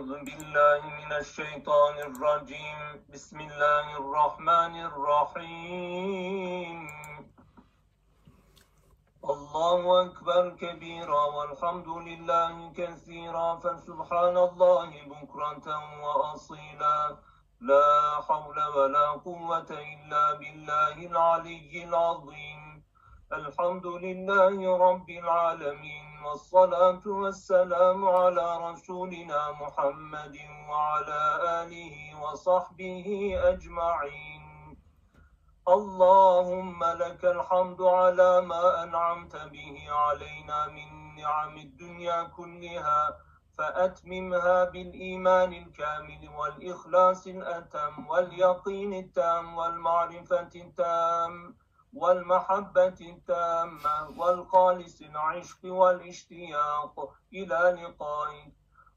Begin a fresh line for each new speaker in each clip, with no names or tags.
أعوذ بالله من الشيطان الرجيم بسم الله الرحمن الرحيم الله أكبر كبيرا والحمد لله كثيرا فسبحان الله بكرة وأصيلا لا حول ولا قوة إلا بالله العلي العظيم الحمد لله رب العالمين والصلاة والسلام على رسولنا محمد وعلى آله وصحبه أجمعين. اللهم لك الحمد على ما أنعمت به علينا من نعم الدنيا كلها فأتممها بالإيمان الكامل والإخلاص الأتم واليقين التام والمعرفة التام. والمحبة التامة والخالص العشق والاشتياق إلى لقائك.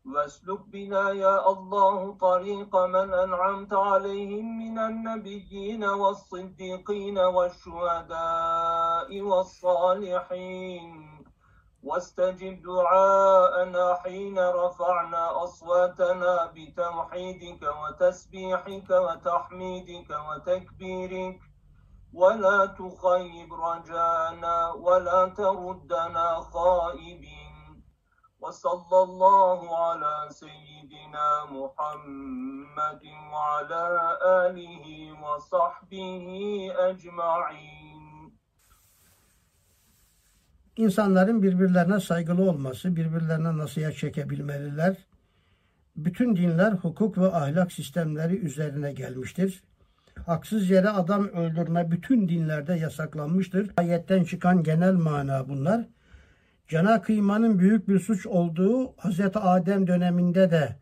واسلك بنا يا الله طريق من أنعمت عليهم من النبيين والصديقين والشهداء والصالحين. واستجب دعاءنا حين رفعنا أصواتنا بتوحيدك وتسبيحك وتحميدك وتكبيرك. ولا تخيب رجانا ولا تردنا خائبين وصلى الله على سيدنا محمد وعلى آله وصحبه أجمعين
İnsanların birbirlerine saygılı olması, birbirlerine nasihat çekebilmeliler. Bütün dinler hukuk ve ahlak sistemleri üzerine gelmiştir. Haksız yere adam öldürme bütün dinlerde yasaklanmıştır. Ayetten çıkan genel mana bunlar. Cana kıymanın büyük bir suç olduğu Hz. Adem döneminde de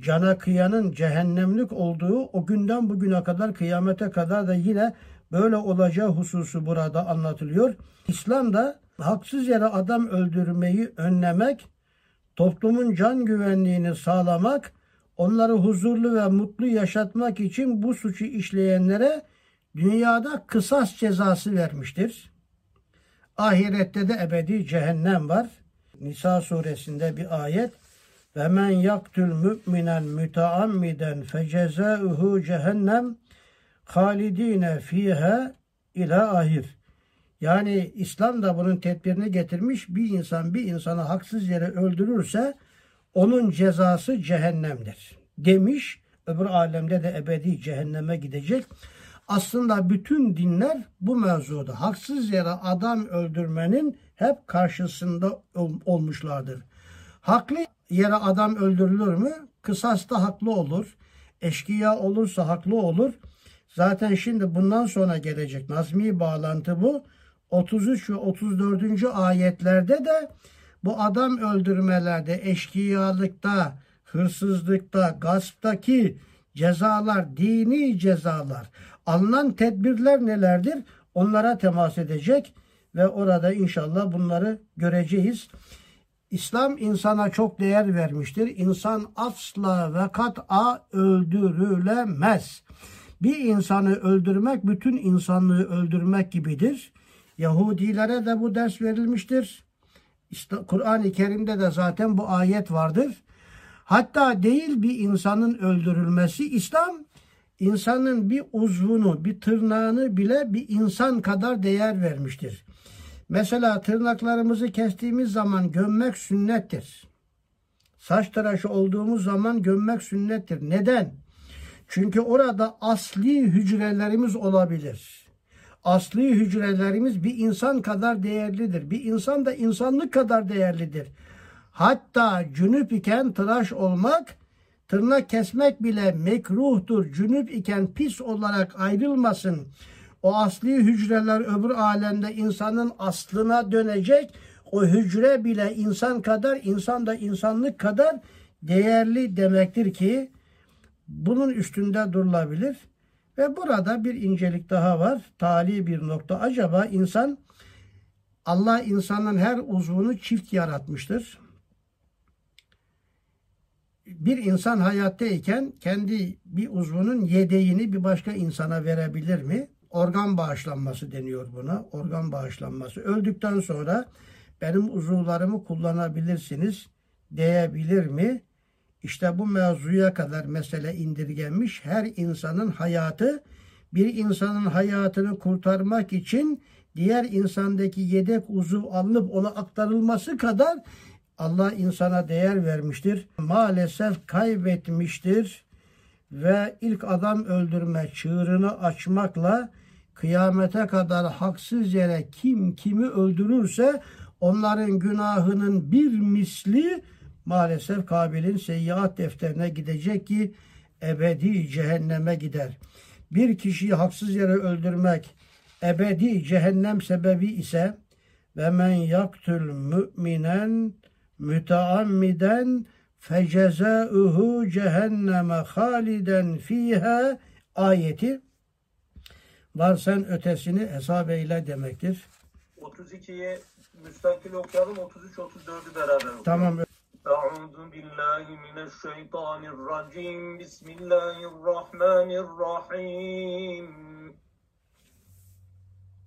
cana kıyanın cehennemlik olduğu o günden bugüne kadar kıyamete kadar da yine böyle olacağı hususu burada anlatılıyor. İslam'da haksız yere adam öldürmeyi önlemek, toplumun can güvenliğini sağlamak, onları huzurlu ve mutlu yaşatmak için bu suçu işleyenlere dünyada kısas cezası vermiştir. Ahirette de ebedi cehennem var. Nisa suresinde bir ayet. Ve men yaktül müminen müteammiden fecezâuhu cehennem halidine fiha ila ahir. Yani İslam da bunun tedbirini getirmiş. Bir insan bir insanı haksız yere öldürürse onun cezası cehennemdir. Demiş. Öbür alemde de ebedi cehenneme gidecek. Aslında bütün dinler bu mevzuda haksız yere adam öldürmenin hep karşısında olmuşlardır. Haklı yere adam öldürülür mü? Kısasta haklı olur. Eşkıya olursa haklı olur. Zaten şimdi bundan sonra gelecek nazmi bağlantı bu. 33 ve 34. ayetlerde de bu adam öldürmelerde, eşkıyalıkta, hırsızlıkta, gasptaki cezalar, dini cezalar, alınan tedbirler nelerdir? Onlara temas edecek ve orada inşallah bunları göreceğiz. İslam insana çok değer vermiştir. İnsan asla ve kat'a öldürülemez. Bir insanı öldürmek bütün insanlığı öldürmek gibidir. Yahudilere de bu ders verilmiştir. İşte Kur'an-ı Kerim'de de zaten bu ayet vardır. Hatta değil bir insanın öldürülmesi İslam insanın bir uzvunu, bir tırnağını bile bir insan kadar değer vermiştir. Mesela tırnaklarımızı kestiğimiz zaman gömmek sünnettir. Saç tıraşı olduğumuz zaman gömmek sünnettir. Neden? Çünkü orada asli hücrelerimiz olabilir. Asli hücrelerimiz bir insan kadar değerlidir. Bir insan da insanlık kadar değerlidir. Hatta cünüp iken tıraş olmak, tırnak kesmek bile mekruhtur. Cünüp iken pis olarak ayrılmasın. O asli hücreler öbür alemde insanın aslına dönecek. O hücre bile insan kadar, insan da insanlık kadar değerli demektir ki bunun üstünde durulabilir. Ve burada bir incelik daha var. Tali bir nokta. Acaba insan Allah insanın her uzvunu çift yaratmıştır. Bir insan hayattayken kendi bir uzvunun yedeğini bir başka insana verebilir mi? Organ bağışlanması deniyor buna. Organ bağışlanması. Öldükten sonra benim uzuvlarımı kullanabilirsiniz diyebilir mi? İşte bu mevzuya kadar mesele indirgenmiş. Her insanın hayatı bir insanın hayatını kurtarmak için diğer insandaki yedek uzuv alınıp ona aktarılması kadar Allah insana değer vermiştir. Maalesef kaybetmiştir ve ilk adam öldürme çığırını açmakla kıyamete kadar haksız yere kim kimi öldürürse onların günahının bir misli maalesef Kabil'in seyyiat defterine gidecek ki ebedi cehenneme gider. Bir kişiyi haksız yere öldürmek ebedi cehennem sebebi ise ve men yaktül müminen müteammiden fecezauhu cehenneme haliden fiha ayeti var sen ötesini hesap eyle demektir.
32'yi müstakil okuyalım, 33-34'ü beraber okuyalım.
Tamam.
أعوذ بالله من الشيطان الرجيم. بسم الله الرحمن الرحيم.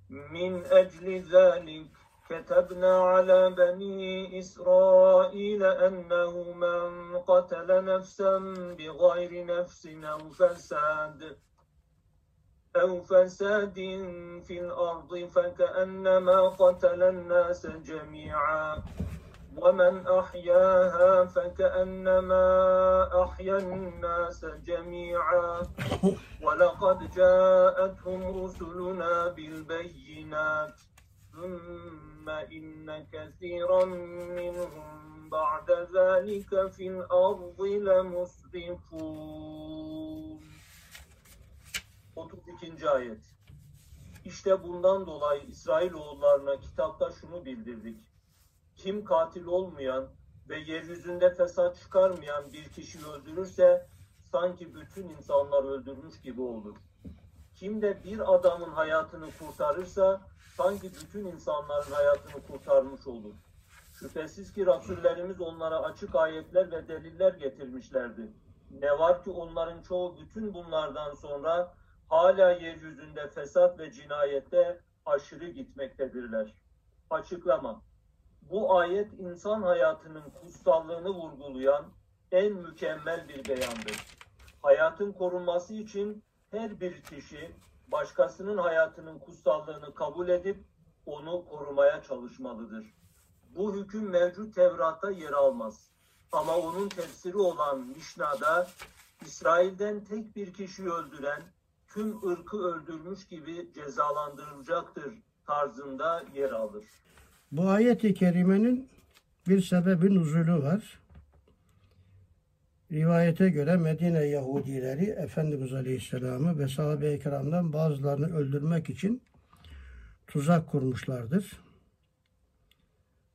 من أجل ذلك كتبنا على بني إسرائيل أنه من قتل نفسا بغير نفس أو فساد أو فساد في الأرض فكأنما قتل الناس جميعا. ومن أحياها فكأنما أحيا الناس جميعا ولقد جاءتهم رسلنا بالبينات ثم إن كثيرا منهم بعد ذلك في الأرض لمسرفون 32. ayet İşte bundan dolayı İsrailoğullarına kitapta şunu bildirdik. Kim katil olmayan ve yeryüzünde fesat çıkarmayan bir kişi öldürürse sanki bütün insanlar öldürmüş gibi olur. Kim de bir adamın hayatını kurtarırsa sanki bütün insanların hayatını kurtarmış olur. Şüphesiz ki Rasullerimiz onlara açık ayetler ve deliller getirmişlerdi. Ne var ki onların çoğu bütün bunlardan sonra hala yeryüzünde fesat ve cinayette aşırı gitmektedirler. Açıklama Bu ayet insan hayatının kutsallığını vurgulayan en mükemmel bir beyandır. Hayatın korunması için her bir kişi başkasının hayatının kutsallığını kabul edip onu korumaya çalışmalıdır. Bu hüküm mevcut Tevrat'ta yer almaz. Ama onun tefsiri olan Mişna'da İsrail'den tek bir kişi öldüren tüm ırkı öldürmüş gibi cezalandırılacaktır tarzında yer alır.
Bu ayet-i kerimenin bir sebebi nuzulu var. Rivayete göre Medine Yahudileri Efendimiz Aleyhisselam'ı ve sahabe-i kiramdan bazılarını öldürmek için tuzak kurmuşlardır.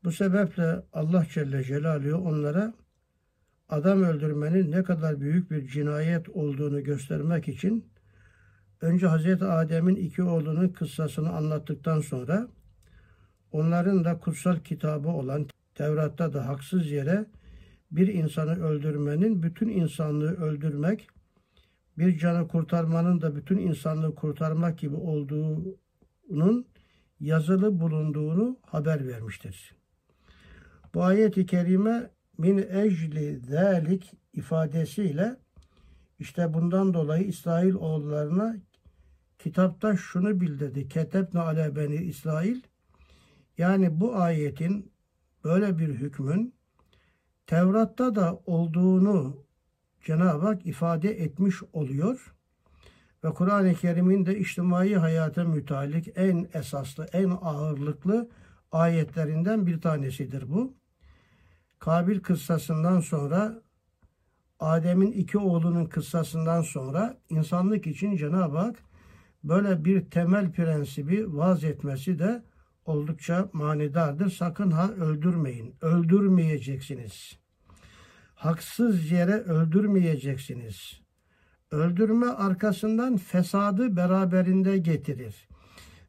Bu sebeple Allah Celle Celaluhu onlara adam öldürmenin ne kadar büyük bir cinayet olduğunu göstermek için önce Hazreti Adem'in iki oğlunun kıssasını anlattıktan sonra onların da kutsal kitabı olan Tevrat'ta da haksız yere bir insanı öldürmenin bütün insanlığı öldürmek, bir canı kurtarmanın da bütün insanlığı kurtarmak gibi olduğunun yazılı bulunduğunu haber vermiştir. Bu ayet-i kerime min ecli zalik ifadesiyle işte bundan dolayı İsrail oğullarına kitapta şunu bildirdi. Ketebne ale beni İsrail yani bu ayetin böyle bir hükmün Tevrat'ta da olduğunu Cenab-ı Hak ifade etmiş oluyor. Ve Kur'an-ı Kerim'in de içtimai hayata mütalik en esaslı, en ağırlıklı ayetlerinden bir tanesidir bu. Kabil kıssasından sonra Adem'in iki oğlunun kıssasından sonra insanlık için Cenab-ı Hak böyle bir temel prensibi vaz etmesi de oldukça manidardır. Sakın ha öldürmeyin. Öldürmeyeceksiniz. Haksız yere öldürmeyeceksiniz. Öldürme arkasından fesadı beraberinde getirir.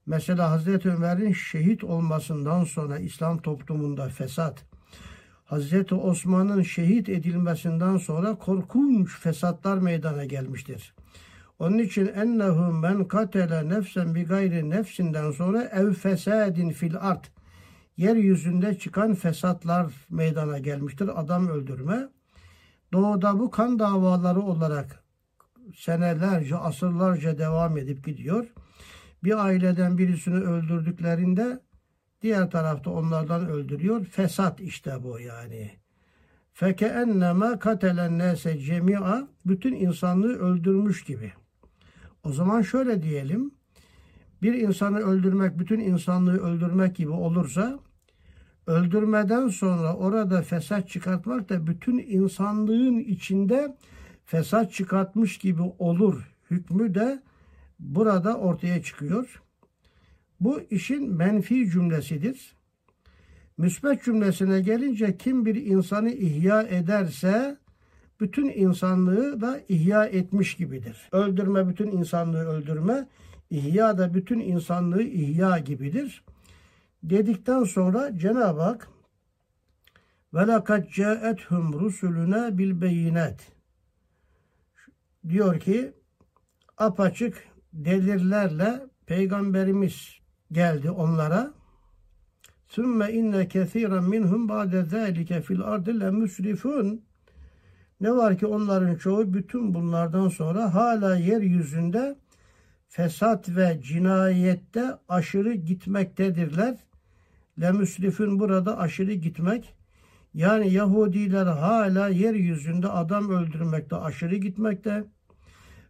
Mesela Hazreti Ömer'in şehit olmasından sonra İslam toplumunda fesat, Hazreti Osman'ın şehit edilmesinden sonra korkunç fesatlar meydana gelmiştir. Onun için ennehu men katele nefsen bi gayri nefsinden sonra ev fesadin fil art yeryüzünde çıkan fesatlar meydana gelmiştir. Adam öldürme. Doğuda bu kan davaları olarak senelerce, asırlarca devam edip gidiyor. Bir aileden birisini öldürdüklerinde diğer tarafta onlardan öldürüyor. Fesat işte bu yani. Feke enneme katelen nese cemi'a bütün insanlığı öldürmüş gibi. O zaman şöyle diyelim. Bir insanı öldürmek bütün insanlığı öldürmek gibi olursa öldürmeden sonra orada fesat çıkartmak da bütün insanlığın içinde fesat çıkartmış gibi olur. Hükmü de burada ortaya çıkıyor. Bu işin menfi cümlesidir. Müsbet cümlesine gelince kim bir insanı ihya ederse bütün insanlığı da ihya etmiş gibidir. Öldürme bütün insanlığı öldürme, ihya da bütün insanlığı ihya gibidir. Dedikten sonra Cenab-ı Hak ve lekad ca'ethum rusuluna bil beyinet diyor ki apaçık delillerle peygamberimiz geldi onlara. Sümme inne kesiren minhum ba'de zâlike fil ardı le müsrifun. Ne var ki onların çoğu bütün bunlardan sonra hala yeryüzünde fesat ve cinayette aşırı gitmektedirler. Le müsrifün burada aşırı gitmek. Yani Yahudiler hala yeryüzünde adam öldürmekte aşırı gitmekte.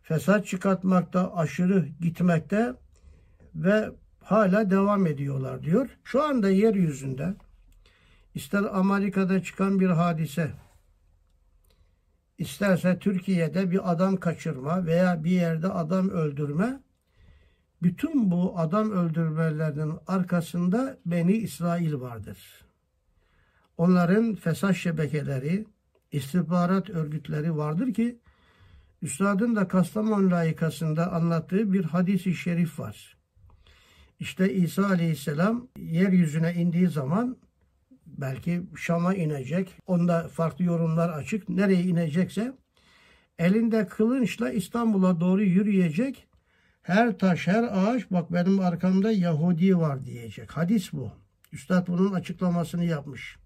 Fesat çıkartmakta aşırı gitmekte ve hala devam ediyorlar diyor. Şu anda yeryüzünde ister Amerika'da çıkan bir hadise, isterse Türkiye'de bir adam kaçırma veya bir yerde adam öldürme, bütün bu adam öldürmelerinin arkasında Beni İsrail vardır. Onların fesat şebekeleri, istihbarat örgütleri vardır ki, Üstadın da Kastamonu layıkasında anlattığı bir hadisi şerif var. İşte İsa Aleyhisselam yeryüzüne indiği zaman belki Şam'a inecek. Onda farklı yorumlar açık. Nereye inecekse elinde kılınçla İstanbul'a doğru yürüyecek. Her taş, her ağaç bak benim arkamda Yahudi var diyecek. Hadis bu. Üstad bunun açıklamasını yapmış.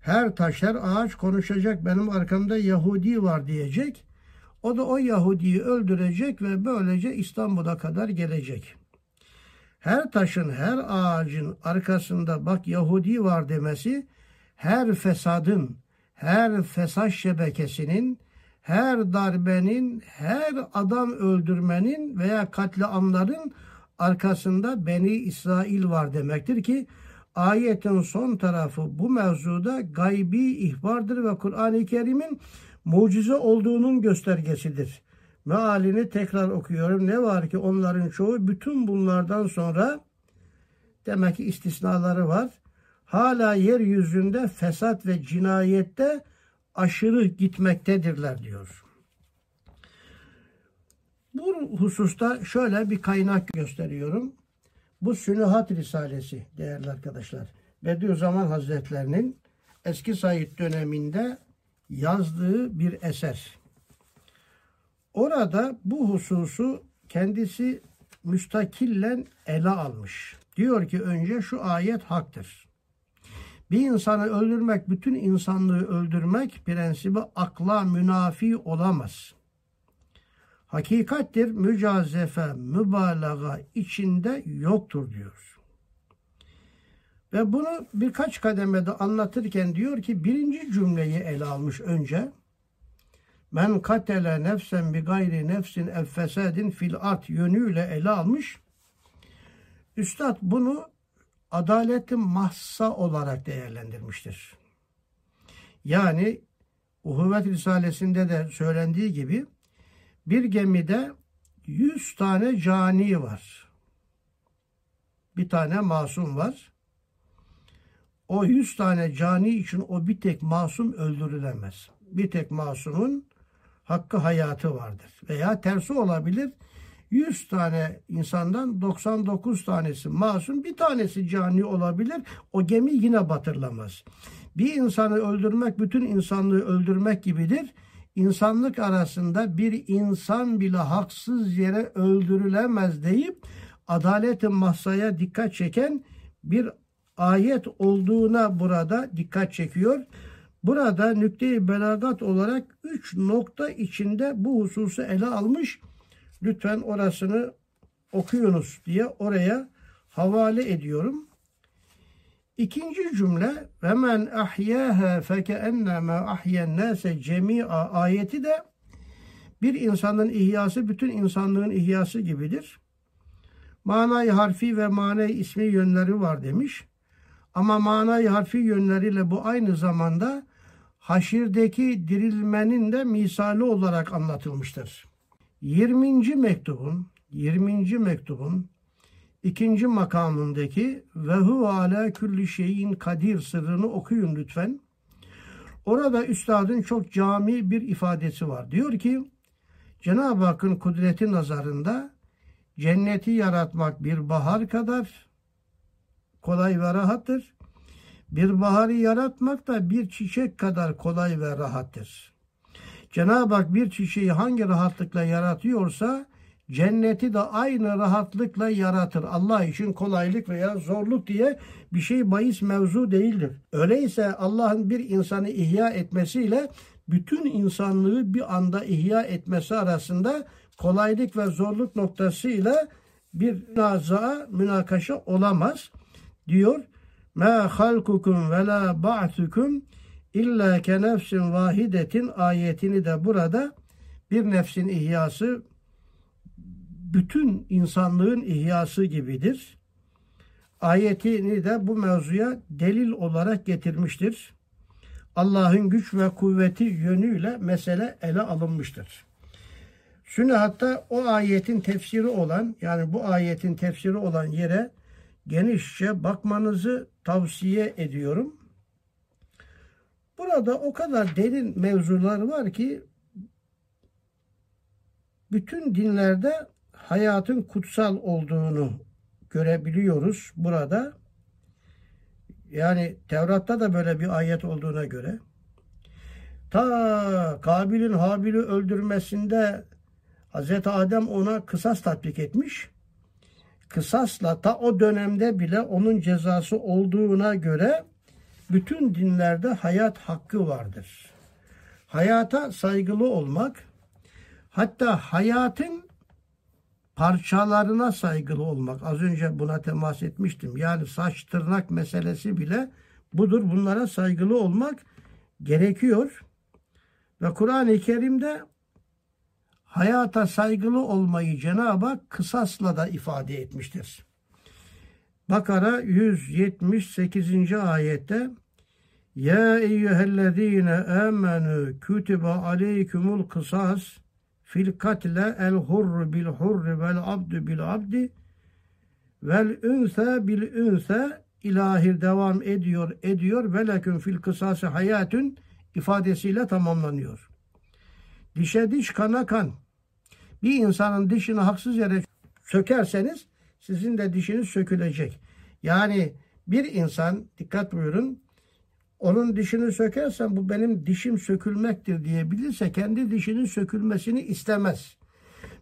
Her taş, her ağaç konuşacak benim arkamda Yahudi var diyecek. O da o Yahudi'yi öldürecek ve böylece İstanbul'a kadar gelecek. Her taşın, her ağacın arkasında bak Yahudi var demesi her fesadın, her fesat şebekesinin, her darbenin, her adam öldürmenin veya katliamların arkasında Beni İsrail var demektir ki ayetin son tarafı bu mevzuda gaybi ihbardır ve Kur'an-ı Kerim'in mucize olduğunun göstergesidir. Mealini tekrar okuyorum. Ne var ki onların çoğu bütün bunlardan sonra demek ki istisnaları var. Hala yeryüzünde fesat ve cinayette aşırı gitmektedirler diyor. Bu hususta şöyle bir kaynak gösteriyorum. Bu Sünuhat Risalesi değerli arkadaşlar. Bediüzzaman Hazretlerinin eski Said döneminde yazdığı bir eser. Orada bu hususu kendisi müstakillen ele almış. Diyor ki önce şu ayet haktır. Bir insanı öldürmek, bütün insanlığı öldürmek prensibi akla münafi olamaz. Hakikattir, mücazefe, mübalağa içinde yoktur diyor. Ve bunu birkaç kademede anlatırken diyor ki birinci cümleyi ele almış önce. Men katele nefsen bi gayri nefsin ev fesadin fil art yönüyle ele almış. Üstad bunu adaletin mahsa olarak değerlendirmiştir. Yani Uhuvvet Risalesi'nde de söylendiği gibi bir gemide yüz tane cani var. Bir tane masum var. O yüz tane cani için o bir tek masum öldürülemez. Bir tek masumun hakkı hayatı vardır. Veya tersi olabilir. 100 tane insandan 99 tanesi masum, bir tanesi cani olabilir. O gemi yine batırlamaz. Bir insanı öldürmek bütün insanlığı öldürmek gibidir. İnsanlık arasında bir insan bile haksız yere öldürülemez deyip adaletin mahsaya dikkat çeken bir ayet olduğuna burada dikkat çekiyor. Burada nükte-i belagat olarak üç nokta içinde bu hususu ele almış. Lütfen orasını okuyunuz diye oraya havale ediyorum. İkinci cümle ve men ahyâhâ fekennema ahyen nâse cemî'a ayeti de bir insanın ihyası bütün insanlığın ihyası gibidir. Manayı harfi ve manayı ismi yönleri var demiş. Ama manayı harfi yönleriyle bu aynı zamanda haşirdeki dirilmenin de misali olarak anlatılmıştır. 20. mektubun 20. mektubun ikinci makamındaki ve hu ala külli şeyin kadir sırrını okuyun lütfen. Orada üstadın çok cami bir ifadesi var. Diyor ki Cenab-ı Hakk'ın kudreti nazarında cenneti yaratmak bir bahar kadar kolay ve rahattır. Bir baharı yaratmak da bir çiçek kadar kolay ve rahattır. Cenab-ı Hak bir çiçeği hangi rahatlıkla yaratıyorsa cenneti de aynı rahatlıkla yaratır. Allah için kolaylık veya zorluk diye bir şey bahis mevzu değildir. Öyleyse Allah'ın bir insanı ihya etmesiyle bütün insanlığı bir anda ihya etmesi arasında kolaylık ve zorluk noktasıyla bir naza, münakaşa olamaz. Diyor, ma halkukum ve la ba'thukum illa ke nefsin vahidetin ayetini de burada bir nefsin ihyası bütün insanlığın ihyası gibidir. Ayetini de bu mevzuya delil olarak getirmiştir. Allah'ın güç ve kuvveti yönüyle mesele ele alınmıştır. Şimdi hatta o ayetin tefsiri olan yani bu ayetin tefsiri olan yere genişçe bakmanızı tavsiye ediyorum. Burada o kadar derin mevzular var ki bütün dinlerde hayatın kutsal olduğunu görebiliyoruz burada. Yani Tevrat'ta da böyle bir ayet olduğuna göre ta Kabil'in Habil'i öldürmesinde Hz. Adem ona kısas tatbik etmiş. Kısasla ta o dönemde bile onun cezası olduğuna göre bütün dinlerde hayat hakkı vardır. Hayata saygılı olmak, hatta hayatın parçalarına saygılı olmak. Az önce buna temas etmiştim. Yani saç tırnak meselesi bile budur. Bunlara saygılı olmak gerekiyor. Ve Kur'an-ı Kerim'de hayata saygılı olmayı Cenab-ı Hak kısasla da ifade etmiştir. Bakara 178. ayette Ya eyyühellezine amenu kütübe aleykumul kısas fil katle el hurru bil hurri vel abdu bil abdi vel ünse bil ünse ilahir devam ediyor ediyor ve lekün fil kısası hayatün ifadesiyle tamamlanıyor. Dişe diş kana kan. Bir insanın dişini haksız yere sökerseniz sizin de dişiniz sökülecek. Yani bir insan dikkat buyurun onun dişini sökersen bu benim dişim sökülmektir diyebilirse kendi dişinin sökülmesini istemez.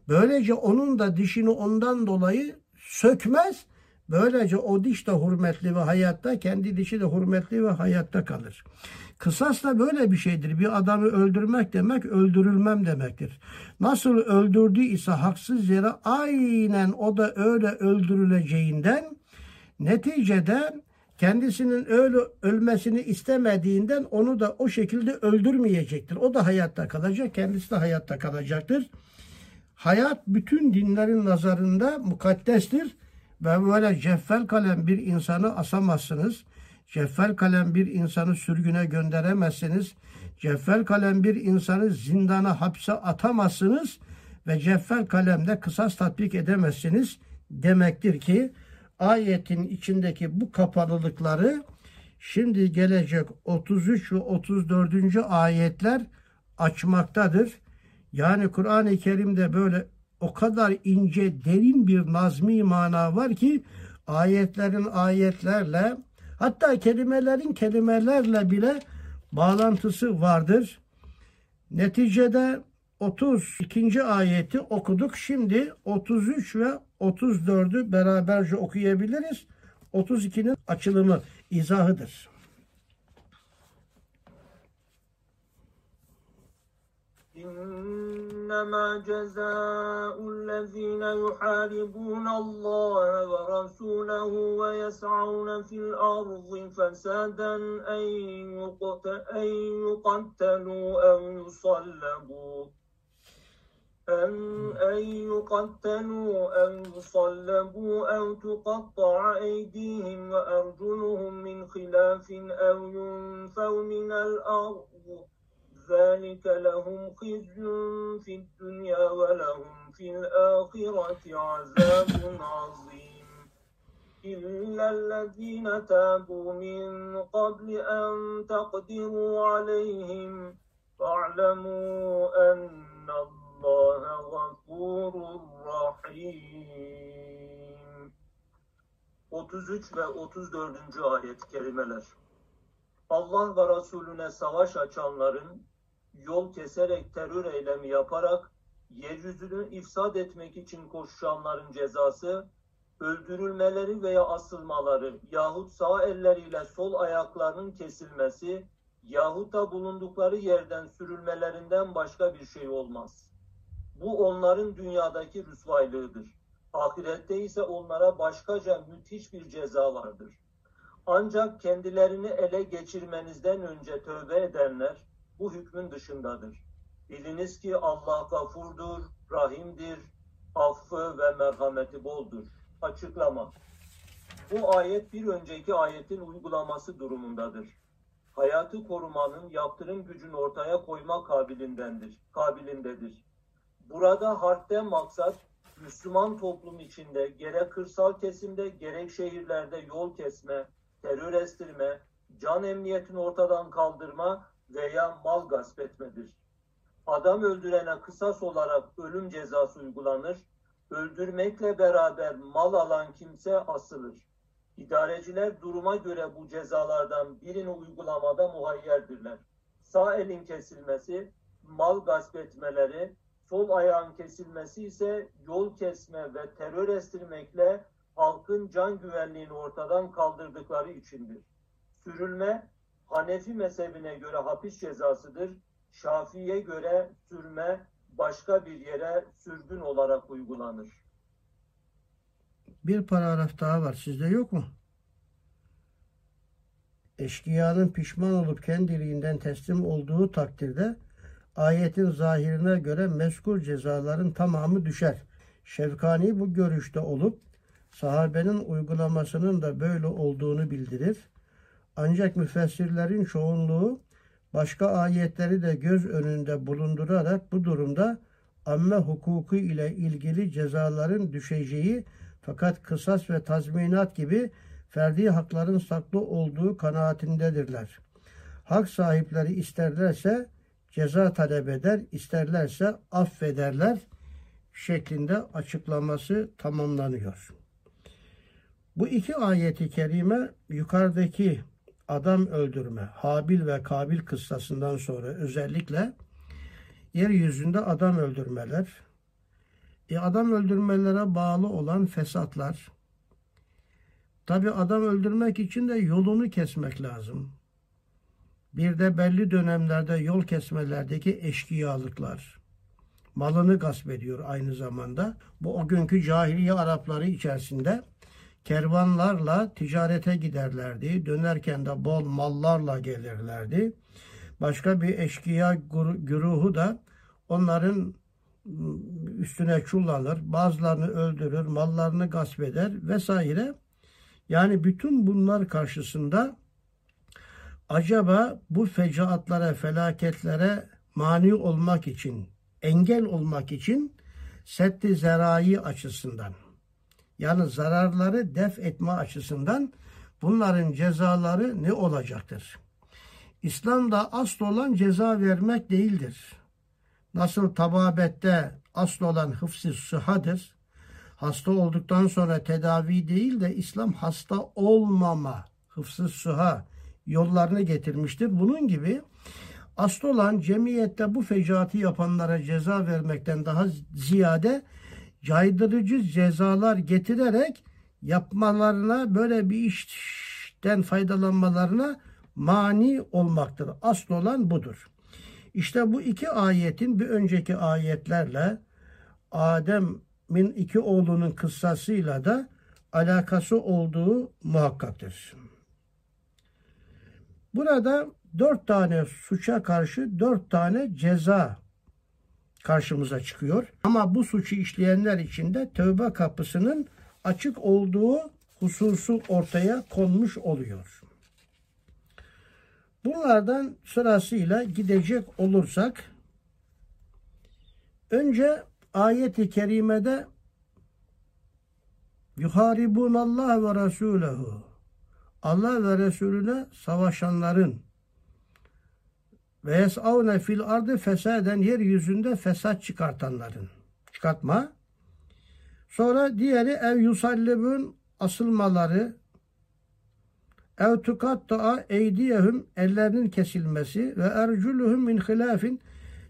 Böylece onun da dişini ondan dolayı sökmez. Böylece o diş de hürmetli ve hayatta, kendi dişi de hürmetli ve hayatta kalır. Kısas da böyle bir şeydir. Bir adamı öldürmek demek öldürülmem demektir. Nasıl öldürdü ise haksız yere aynen o da öyle öldürüleceğinden neticede kendisinin öyle ölmesini istemediğinden onu da o şekilde öldürmeyecektir. O da hayatta kalacak, kendisi de hayatta kalacaktır. Hayat bütün dinlerin nazarında mukaddestir ve böyle ceffel kalem bir insanı asamazsınız. Ceffel kalem bir insanı sürgüne gönderemezsiniz. Ceffel kalem bir insanı zindana hapse atamazsınız ve ceffel kalemde kısas tatbik edemezsiniz demektir ki ayetin içindeki bu kapalılıkları şimdi gelecek 33 ve 34. ayetler açmaktadır. Yani Kur'an-ı Kerim'de böyle o kadar ince, derin bir nazmi mana var ki ayetlerin ayetlerle hatta kelimelerin kelimelerle bile bağlantısı vardır. Neticede 32. ayeti okuduk. Şimdi 33 ve 34'ü beraberce okuyabiliriz. 32'nin açılımı, izahıdır.
إنما جزاء الذين يحاربون الله ورسوله ويسعون في الأرض فسادا أن يقت- أن يقتلوا أو يصلبوا. أن أن يقتلوا أو يصلبوا أو تقطع أيديهم وأرجلهم من خلاف أو ينفوا من الأرض. ذلك لهم خزي في الدنيا ولهم في الآخرة عذاب عظيم إلا الذين تابوا من قبل أن تقدروا عليهم فاعلموا أن الله غفور رحيم 33 ve 34. ayet kelimeler. Allah ve Resulüne savaş açanların yol keserek terör eylemi yaparak yeryüzünü ifsad etmek için koşuşanların cezası öldürülmeleri veya asılmaları yahut sağ elleriyle sol ayaklarının kesilmesi yahut da bulundukları yerden sürülmelerinden başka bir şey olmaz. Bu onların dünyadaki rüsvaylığıdır. Ahirette ise onlara başkaca müthiş bir ceza vardır. Ancak kendilerini ele geçirmenizden önce tövbe edenler bu hükmün dışındadır. Biliniz ki Allah gafurdur, rahimdir, affı ve merhameti boldur. Açıklama. Bu ayet bir önceki ayetin uygulaması durumundadır. Hayatı korumanın yaptırım gücünü ortaya koyma kabilindendir, kabilindedir. Burada harpten maksat Müslüman toplum içinde gerek kırsal kesimde gerek şehirlerde yol kesme, terör estirme, can emniyetini ortadan kaldırma veya mal gasp etmedir. Adam öldürene kısas olarak ölüm cezası uygulanır, öldürmekle beraber mal alan kimse asılır. İdareciler duruma göre bu cezalardan birini uygulamada muhayyerdirler. Sağ elin kesilmesi, mal gasp etmeleri, sol ayağın kesilmesi ise yol kesme ve terör estirmekle halkın can güvenliğini ortadan kaldırdıkları içindir. Sürülme Hanefi mezhebine göre hapis cezasıdır. Şafii'ye göre sürme başka bir yere sürgün olarak uygulanır.
Bir paragraf daha var. Sizde yok mu? Eşkıyanın pişman olup kendiliğinden teslim olduğu takdirde ayetin zahirine göre mezkur cezaların tamamı düşer. Şevkani bu görüşte olup sahabenin uygulamasının da böyle olduğunu bildirir. Ancak müfessirlerin çoğunluğu başka ayetleri de göz önünde bulundurarak bu durumda amme hukuku ile ilgili cezaların düşeceği fakat kısas ve tazminat gibi ferdi hakların saklı olduğu kanaatindedirler. Hak sahipleri isterlerse ceza talep eder, isterlerse affederler şeklinde açıklaması tamamlanıyor. Bu iki ayeti kerime yukarıdaki adam öldürme, Habil ve Kabil kıssasından sonra özellikle yeryüzünde adam öldürmeler, e adam öldürmelere bağlı olan fesatlar, tabi adam öldürmek için de yolunu kesmek lazım. Bir de belli dönemlerde yol kesmelerdeki eşkıyalıklar, malını gasp ediyor aynı zamanda. Bu o günkü cahiliye Arapları içerisinde kervanlarla ticarete giderlerdi. Dönerken de bol mallarla gelirlerdi. Başka bir eşkıya güruhu da onların üstüne çullanır, bazılarını öldürür, mallarını gasp eder vesaire. Yani bütün bunlar karşısında acaba bu fecaatlara, felaketlere mani olmak için, engel olmak için setti zerai açısından yani zararları def etme açısından bunların cezaları ne olacaktır? İslam'da asıl olan ceza vermek değildir. Nasıl tababette asıl olan hıfz-ı. Hasta olduktan sonra tedavi değil de İslam hasta olmama, hıfz-ı sıha yollarını getirmiştir. Bunun gibi asıl olan cemiyette bu fecaatı yapanlara ceza vermekten daha ziyade caydırıcı cezalar getirerek yapmalarına böyle bir işten faydalanmalarına mani olmaktır. Asıl olan budur. İşte bu iki ayetin bir önceki ayetlerle Adem'in iki oğlunun kıssasıyla da alakası olduğu muhakkaktır. Burada dört tane suça karşı dört tane ceza karşımıza çıkıyor. Ama bu suçu işleyenler için de tövbe kapısının açık olduğu hususu ortaya konmuş oluyor. Bunlardan sırasıyla gidecek olursak önce ayet-i kerimede yuharibun Allah ve Resulehu Allah ve Resulüne savaşanların ve yes'avne fil ardı fesaden yeryüzünde fesat çıkartanların. Çıkartma. Sonra diğeri ev yusallibun asılmaları. Ev tukatta'a eydiyehum ellerinin kesilmesi ve erculuhum min hilafin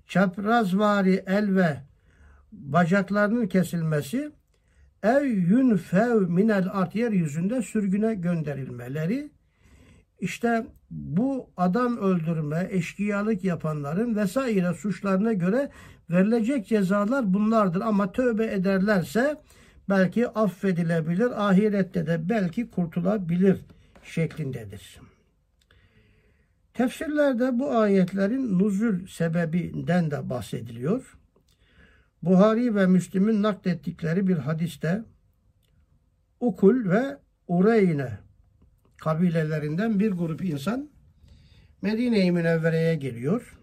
çaprazvari el ve bacaklarının kesilmesi. Ev yunfev minel art yeryüzünde sürgüne gönderilmeleri işte bu adam öldürme, eşkıyalık yapanların vesaire suçlarına göre verilecek cezalar bunlardır. Ama tövbe ederlerse belki affedilebilir, ahirette de belki kurtulabilir şeklindedir. Tefsirlerde bu ayetlerin nuzul sebebinden de bahsediliyor. Buhari ve Müslim'in naklettikleri bir hadiste Ukul ve Ureyne kabilelerinden bir grup insan Medine-i Münevvere'ye geliyor.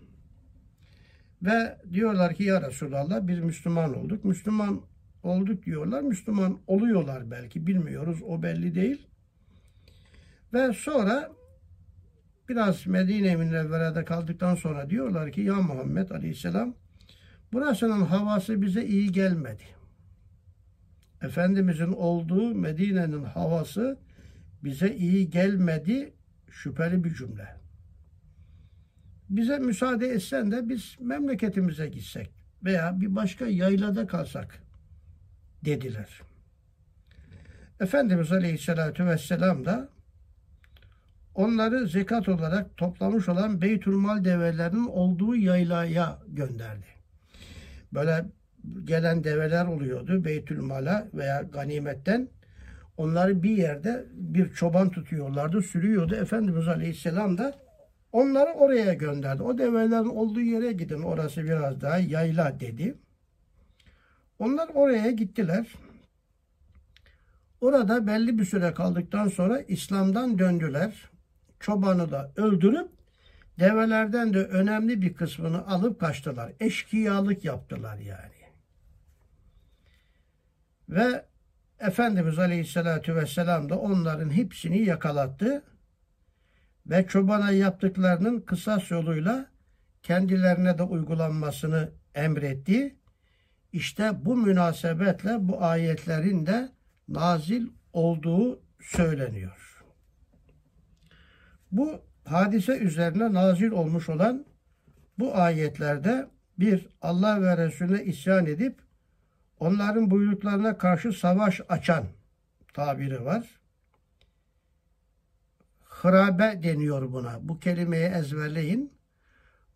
Ve diyorlar ki ya Resulallah biz Müslüman olduk. Müslüman olduk diyorlar. Müslüman oluyorlar belki bilmiyoruz. O belli değil. Ve sonra biraz Medine-i Münevvere'de kaldıktan sonra diyorlar ki ya Muhammed Aleyhisselam burasının havası bize iyi gelmedi. Efendimizin olduğu Medine'nin havası bize iyi gelmedi şüpheli bir cümle. Bize müsaade etsen de biz memleketimize gitsek veya bir başka yaylada kalsak dediler. Efendimiz Aleyhisselatü Vesselam da onları zekat olarak toplamış olan Beytülmal develerinin olduğu yaylaya gönderdi. Böyle gelen develer oluyordu Beytülmal'a veya ganimetten. Onları bir yerde bir çoban tutuyorlardı, sürüyordu. Efendimiz Aleyhisselam da onları oraya gönderdi. O develerin olduğu yere gidin, orası biraz daha yayla dedi. Onlar oraya gittiler. Orada belli bir süre kaldıktan sonra İslam'dan döndüler. Çobanı da öldürüp develerden de önemli bir kısmını alıp kaçtılar. Eşkıyalık yaptılar yani. Ve Efendimiz Aleyhisselatü Vesselam da onların hepsini yakalattı ve çobana yaptıklarının kısas yoluyla kendilerine de uygulanmasını emretti. İşte bu münasebetle bu ayetlerin de nazil olduğu söyleniyor. Bu hadise üzerine nazil olmuş olan bu ayetlerde bir Allah ve Resulüne isyan edip onların buyruklarına karşı savaş açan tabiri var. Hırabe deniyor buna. Bu kelimeyi ezberleyin.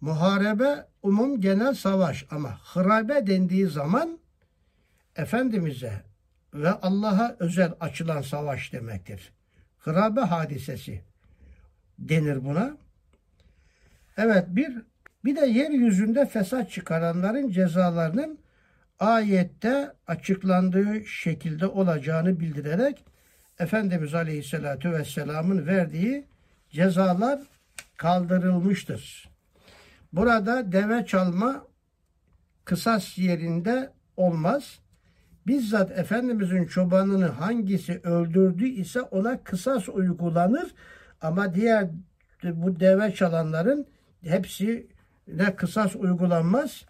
Muharebe umum genel savaş ama hırabe dendiği zaman Efendimiz'e ve Allah'a özel açılan savaş demektir. Hırabe hadisesi denir buna. Evet bir bir de yeryüzünde fesat çıkaranların cezalarının ayette açıklandığı şekilde olacağını bildirerek Efendimiz Aleyhisselatü Vesselam'ın verdiği cezalar kaldırılmıştır. Burada deve çalma kısas yerinde olmaz. Bizzat Efendimizin çobanını hangisi öldürdü ise ona kısas uygulanır. Ama diğer bu deve çalanların hepsi ne kısas uygulanmaz.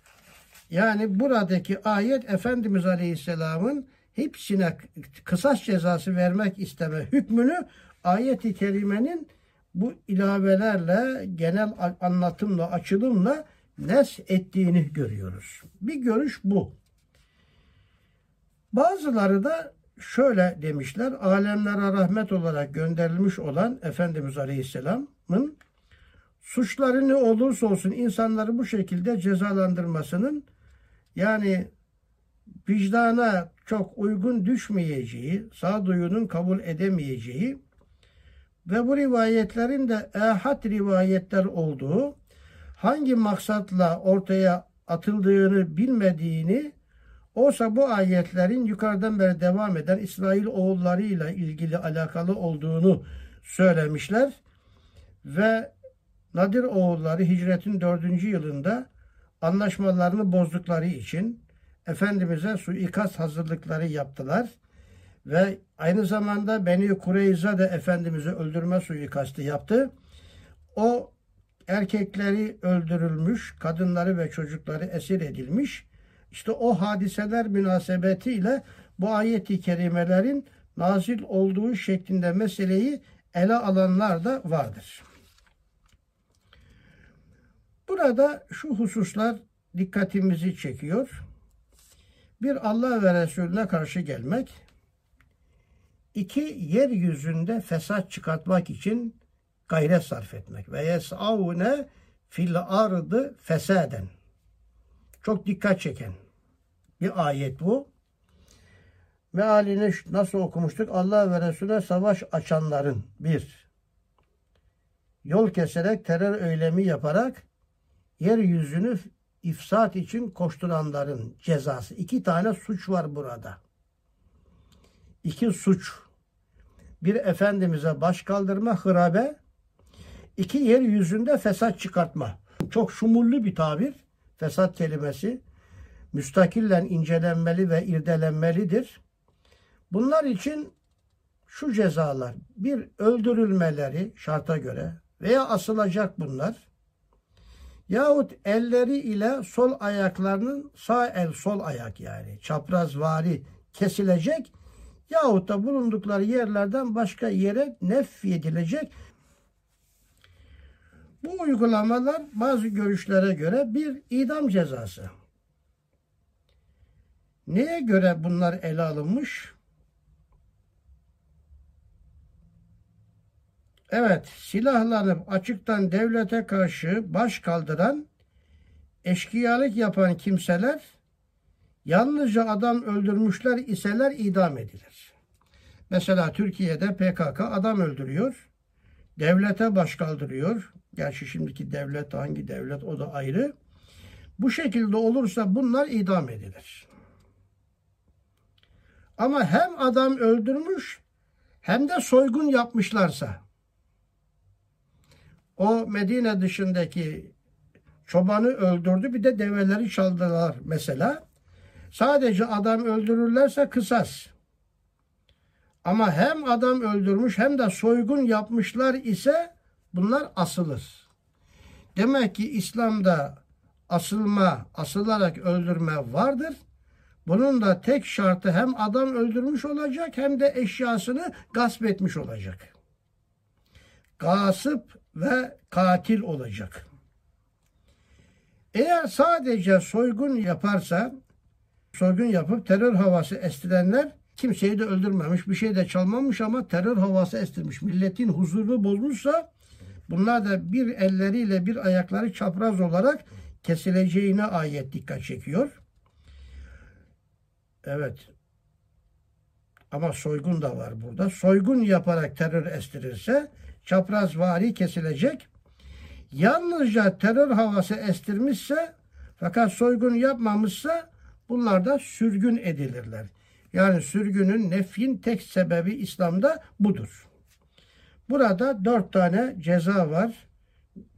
Yani buradaki ayet Efendimiz Aleyhisselam'ın hepsine kısas cezası vermek isteme hükmünü ayet-i kerimenin bu ilavelerle genel anlatımla açılımla nes ettiğini görüyoruz. Bir görüş bu. Bazıları da şöyle demişler. Alemlere rahmet olarak gönderilmiş olan Efendimiz Aleyhisselam'ın suçları ne olursa olsun insanları bu şekilde cezalandırmasının yani vicdana çok uygun düşmeyeceği, sağduyunun kabul edemeyeceği ve bu rivayetlerin de ehad rivayetler olduğu, hangi maksatla ortaya atıldığını bilmediğini, oysa bu ayetlerin yukarıdan beri devam eden İsrail oğullarıyla ilgili alakalı olduğunu söylemişler. Ve Nadir oğulları hicretin dördüncü yılında anlaşmalarını bozdukları için Efendimiz'e suikast hazırlıkları yaptılar. Ve aynı zamanda Beni Kureyza da Efendimiz'i öldürme suikastı yaptı. O erkekleri öldürülmüş, kadınları ve çocukları esir edilmiş. İşte o hadiseler münasebetiyle bu ayeti kerimelerin nazil olduğu şeklinde meseleyi ele alanlar da vardır. Burada şu hususlar dikkatimizi çekiyor. Bir Allah ve Resulüne karşı gelmek, iki yeryüzünde fesat çıkartmak için gayret sarf etmek. Ve yes'avne fil ardı fesaden. Çok dikkat çeken bir ayet bu. Mealini nasıl okumuştuk? Allah ve Resulüne savaş açanların bir, yol keserek terör eylemi yaparak yeryüzünü ifsat için koşturanların cezası. İki tane suç var burada. İki suç. Bir Efendimiz'e baş kaldırma, hırabe. İki yeryüzünde fesat çıkartma. Çok şumullu bir tabir. Fesat kelimesi. Müstakillen incelenmeli ve irdelenmelidir. Bunlar için şu cezalar. Bir öldürülmeleri şarta göre veya asılacak bunlar Yahut elleri ile sol ayaklarının sağ el sol ayak yani çaprazvari kesilecek yahut da bulundukları yerlerden başka yere nef edilecek. Bu uygulamalar bazı görüşlere göre bir idam cezası. Neye göre bunlar ele alınmış? Evet, silahlanıp açıktan devlete karşı baş kaldıran, eşkıyalık yapan kimseler yalnızca adam öldürmüşler iseler idam edilir. Mesela Türkiye'de PKK adam öldürüyor, devlete baş kaldırıyor. Gerçi şimdiki devlet hangi devlet o da ayrı. Bu şekilde olursa bunlar idam edilir. Ama hem adam öldürmüş hem de soygun yapmışlarsa o Medine dışındaki çobanı öldürdü bir de develeri çaldılar mesela. Sadece adam öldürürlerse kısas. Ama hem adam öldürmüş hem de soygun yapmışlar ise bunlar asılır. Demek ki İslam'da asılma, asılarak öldürme vardır. Bunun da tek şartı hem adam öldürmüş olacak hem de eşyasını gasp etmiş olacak. Gasıp ve katil olacak. Eğer sadece soygun yaparsa, soygun yapıp terör havası estirenler kimseyi de öldürmemiş, bir şey de çalmamış ama terör havası estirmiş. Milletin huzurunu bozmuşsa bunlar da bir elleriyle bir ayakları çapraz olarak kesileceğine ayet dikkat çekiyor. Evet. Ama soygun da var burada. Soygun yaparak terör estirirse çapraz vari kesilecek. Yalnızca terör havası estirmişse fakat soygun yapmamışsa bunlar da sürgün edilirler. Yani sürgünün nefyin tek sebebi İslam'da budur. Burada dört tane ceza var.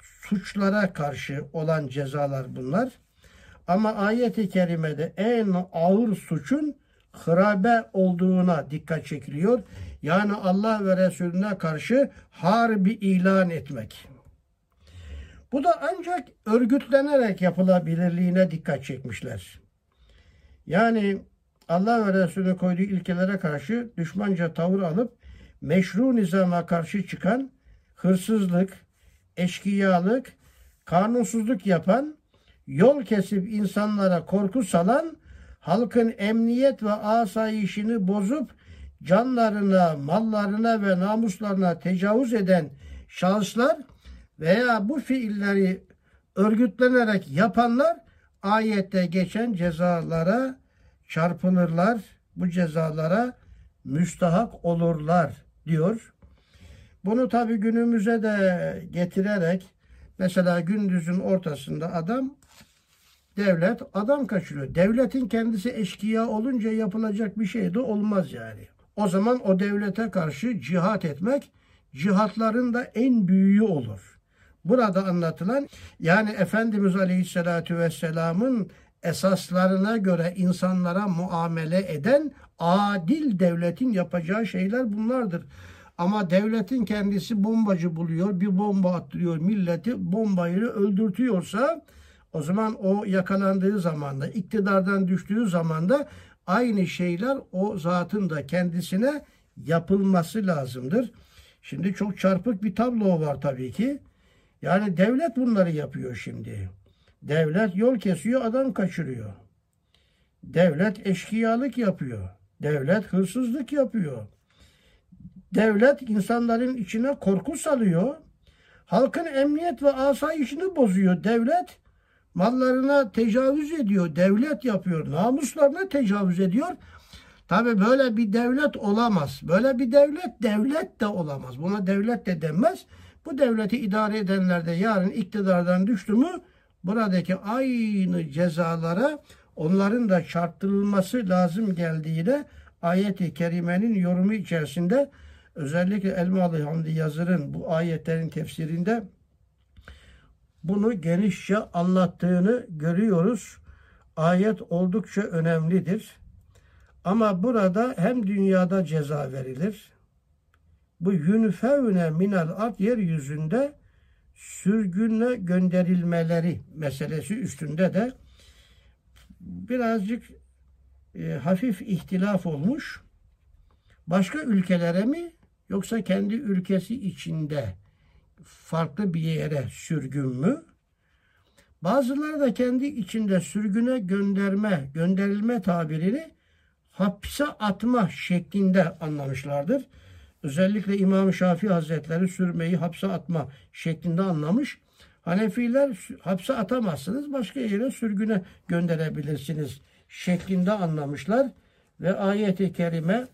Suçlara karşı olan cezalar bunlar. Ama ayet-i kerimede en ağır suçun hırabe olduğuna dikkat çekiliyor. Yani Allah ve Resulüne karşı harbi ilan etmek. Bu da ancak örgütlenerek yapılabilirliğine dikkat çekmişler. Yani Allah ve Resulü koyduğu ilkelere karşı düşmanca tavır alıp meşru nizama karşı çıkan hırsızlık, eşkıyalık, kanunsuzluk yapan, yol kesip insanlara korku salan, halkın emniyet ve asayişini bozup canlarına, mallarına ve namuslarına tecavüz eden şahıslar veya bu fiilleri örgütlenerek yapanlar ayette geçen cezalara çarpılırlar. Bu cezalara müstahak olurlar diyor. Bunu tabi günümüze de getirerek mesela gündüzün ortasında adam devlet adam kaçırıyor. Devletin kendisi eşkıya olunca yapılacak bir şey de olmaz yani. O zaman o devlete karşı cihat etmek cihatların da en büyüğü olur. Burada anlatılan yani Efendimiz Aleyhisselatü Vesselam'ın esaslarına göre insanlara muamele eden adil devletin yapacağı şeyler bunlardır. Ama devletin kendisi bombacı buluyor, bir bomba attırıyor milleti, bombayla öldürtüyorsa o zaman o yakalandığı zamanda, iktidardan düştüğü zamanda aynı şeyler o zatın da kendisine yapılması lazımdır. Şimdi çok çarpık bir tablo var tabii ki. Yani devlet bunları yapıyor şimdi. Devlet yol kesiyor, adam kaçırıyor. Devlet eşkıyalık yapıyor. Devlet hırsızlık yapıyor. Devlet insanların içine korku salıyor. Halkın emniyet ve asayişini bozuyor. Devlet mallarına tecavüz ediyor. Devlet yapıyor. Namuslarına tecavüz ediyor. Tabi böyle bir devlet olamaz. Böyle bir devlet devlet de olamaz. Buna devlet de denmez. Bu devleti idare edenler de yarın iktidardan düştü mü buradaki aynı cezalara onların da çarptırılması lazım geldiğiyle ayeti kerimenin yorumu içerisinde özellikle Elmalı Hamdi Yazır'ın bu ayetlerin tefsirinde bunu genişçe anlattığını görüyoruz. Ayet oldukça önemlidir. Ama burada hem dünyada ceza verilir. Bu yünfevne minel art yeryüzünde sürgünle gönderilmeleri meselesi üstünde de birazcık e, hafif ihtilaf olmuş. Başka ülkelere mi yoksa kendi ülkesi içinde farklı bir yere sürgün mü? Bazıları da kendi içinde sürgüne gönderme, gönderilme tabirini hapse atma şeklinde anlamışlardır. Özellikle İmam Şafii Hazretleri sürmeyi hapse atma şeklinde anlamış. Hanefiler hapse atamazsınız, başka yere sürgüne gönderebilirsiniz şeklinde anlamışlar. Ve ayeti kerime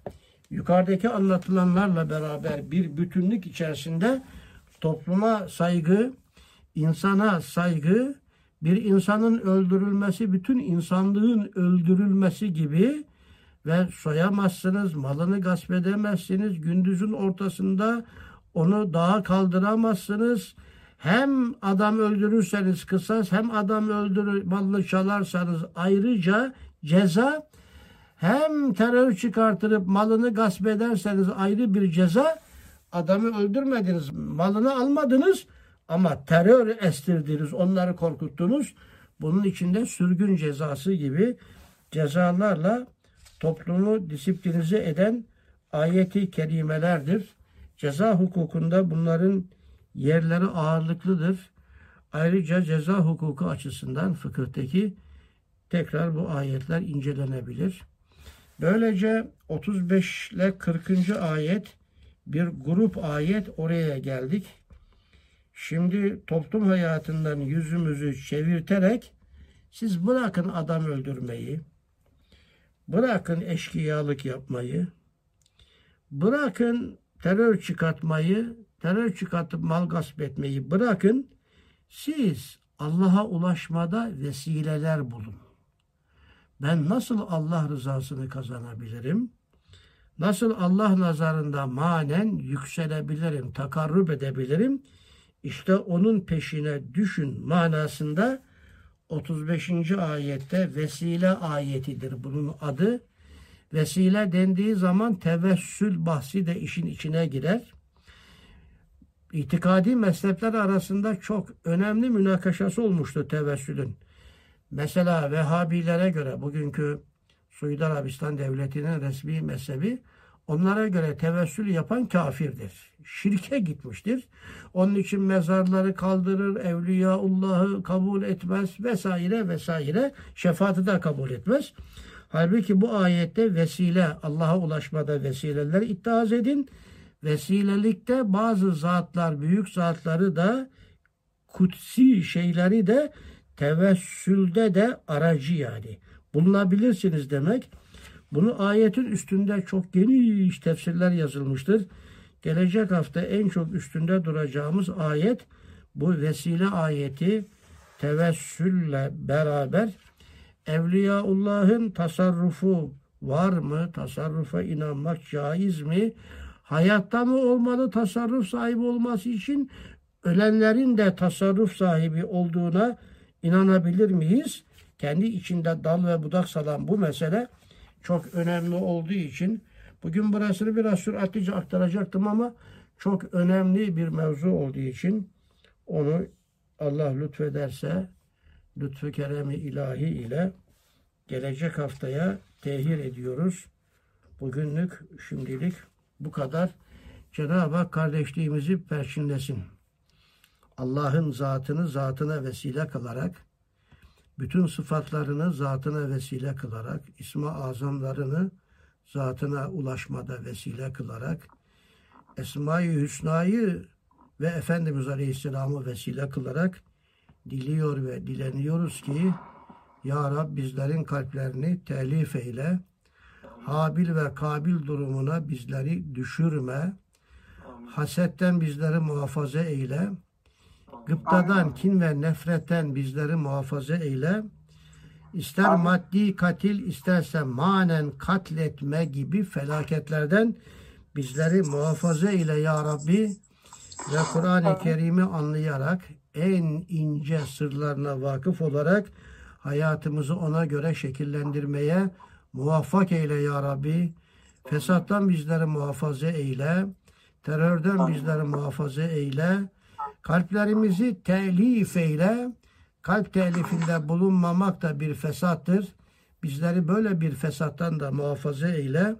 yukarıdaki anlatılanlarla beraber bir bütünlük içerisinde topluma saygı, insana saygı, bir insanın öldürülmesi bütün insanlığın öldürülmesi gibi ve soyamazsınız, malını gasp edemezsiniz, gündüzün ortasında onu dağa kaldıramazsınız. Hem adam öldürürseniz kısas, hem adam öldürür, malını çalarsanız ayrıca ceza, hem terör çıkartırıp malını gasp ederseniz ayrı bir ceza, adamı öldürmediniz, malını almadınız ama terör estirdiniz, onları korkuttunuz. Bunun içinde sürgün cezası gibi cezalarla toplumu disiplinize eden ayeti kerimelerdir. Ceza hukukunda bunların yerleri ağırlıklıdır. Ayrıca ceza hukuku açısından fıkıhtaki tekrar bu ayetler incelenebilir. Böylece 35 ile 40. ayet bir grup ayet oraya geldik. Şimdi toplum hayatından yüzümüzü çevirterek siz bırakın adam öldürmeyi, bırakın eşkıyalık yapmayı, bırakın terör çıkartmayı, terör çıkartıp mal gasp etmeyi bırakın. Siz Allah'a ulaşmada vesileler bulun. Ben nasıl Allah rızasını kazanabilirim? Nasıl Allah nazarında manen yükselebilirim, takarrub edebilirim? İşte onun peşine düşün manasında 35. ayette vesile ayetidir bunun adı. Vesile dendiği zaman tevessül bahsi de işin içine girer. İtikadi mezhepler arasında çok önemli münakaşası olmuştu tevessülün. Mesela Vehhabilere göre bugünkü Suudi Arabistan Devleti'nin resmi mezhebi onlara göre tevessül yapan kafirdir. Şirke gitmiştir. Onun için mezarları kaldırır, Evliyaullah'ı kabul etmez vesaire vesaire. Şefaati de kabul etmez. Halbuki bu ayette vesile, Allah'a ulaşmada vesileler ittihaz edin. Vesilelikte bazı zatlar, büyük zatları da kutsi şeyleri de tevessülde de aracı yani. Bulunabilirsiniz demek. Bunu ayetin üstünde çok geniş tefsirler yazılmıştır. Gelecek hafta en çok üstünde duracağımız ayet bu vesile ayeti tevessülle beraber Evliyaullah'ın tasarrufu var mı? Tasarrufa inanmak caiz mi? Hayatta mı olmalı tasarruf sahibi olması için? Ölenlerin de tasarruf sahibi olduğuna inanabilir miyiz? Kendi içinde dal ve budak salan bu mesele çok önemli olduğu için bugün burasını biraz süratlice aktaracaktım ama çok önemli bir mevzu olduğu için onu Allah lütfederse lütfü keremi ilahi ile gelecek haftaya tehir ediyoruz. Bugünlük şimdilik bu kadar. Cenab-ı Hak kardeşliğimizi perçinlesin. Allah'ın zatını zatına vesile kılarak, bütün sıfatlarını zatına vesile kılarak, isma azamlarını zatına ulaşmada vesile kılarak, Esma-i Hüsna'yı ve Efendimiz Aleyhisselam'ı vesile kılarak diliyor ve dileniyoruz ki Ya Rab bizlerin kalplerini telif eyle, Habil ve Kabil durumuna bizleri düşürme, hasetten bizleri muhafaza eyle, gıptadan, kin ve nefretten bizleri muhafaza eyle, ister maddi katil isterse manen katletme gibi felaketlerden bizleri muhafaza eyle ya Rabbi ve Kur'an-ı Kerim'i anlayarak en ince sırlarına vakıf olarak hayatımızı ona göre şekillendirmeye muvaffak eyle ya Rabbi. Fesattan bizleri muhafaza eyle. Terörden bizleri muhafaza eyle. Kalplerimizi telif eyle. Kalp telifinde bulunmamak da bir fesattır. Bizleri böyle bir fesattan da muhafaza eyle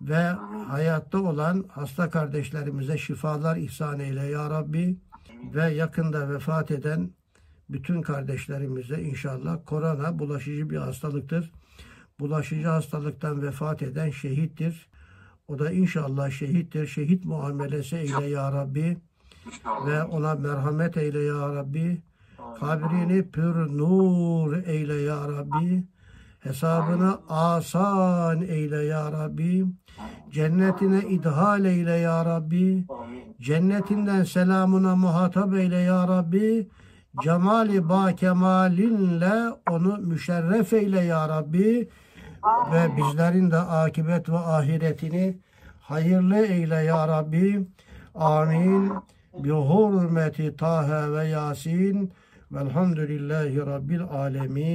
ve hayatta olan hasta kardeşlerimize şifalar ihsan eyle ya Rabbi ve yakında vefat eden bütün kardeşlerimize inşallah korona bulaşıcı bir hastalıktır. Bulaşıcı hastalıktan vefat eden şehittir. O da inşallah şehittir. Şehit muamelesi eyle ya Rabbi ve ona merhamet eyle ya Rabbi. Kabrini pür nur eyle ya Rabbi. Hesabını asan eyle ya Rabbi. Cennetine idhal eyle ya Rabbi. Cennetinden selamına muhatap eyle ya Rabbi. Cemali ba kemalinle onu müşerref eyle ya Rabbi. Ve bizlerin de akibet ve ahiretini hayırlı eyle ya Rabbi. Amin. Bi hurmeti Taha ve Yasin. Velhamdülillahi Rabbil alemin.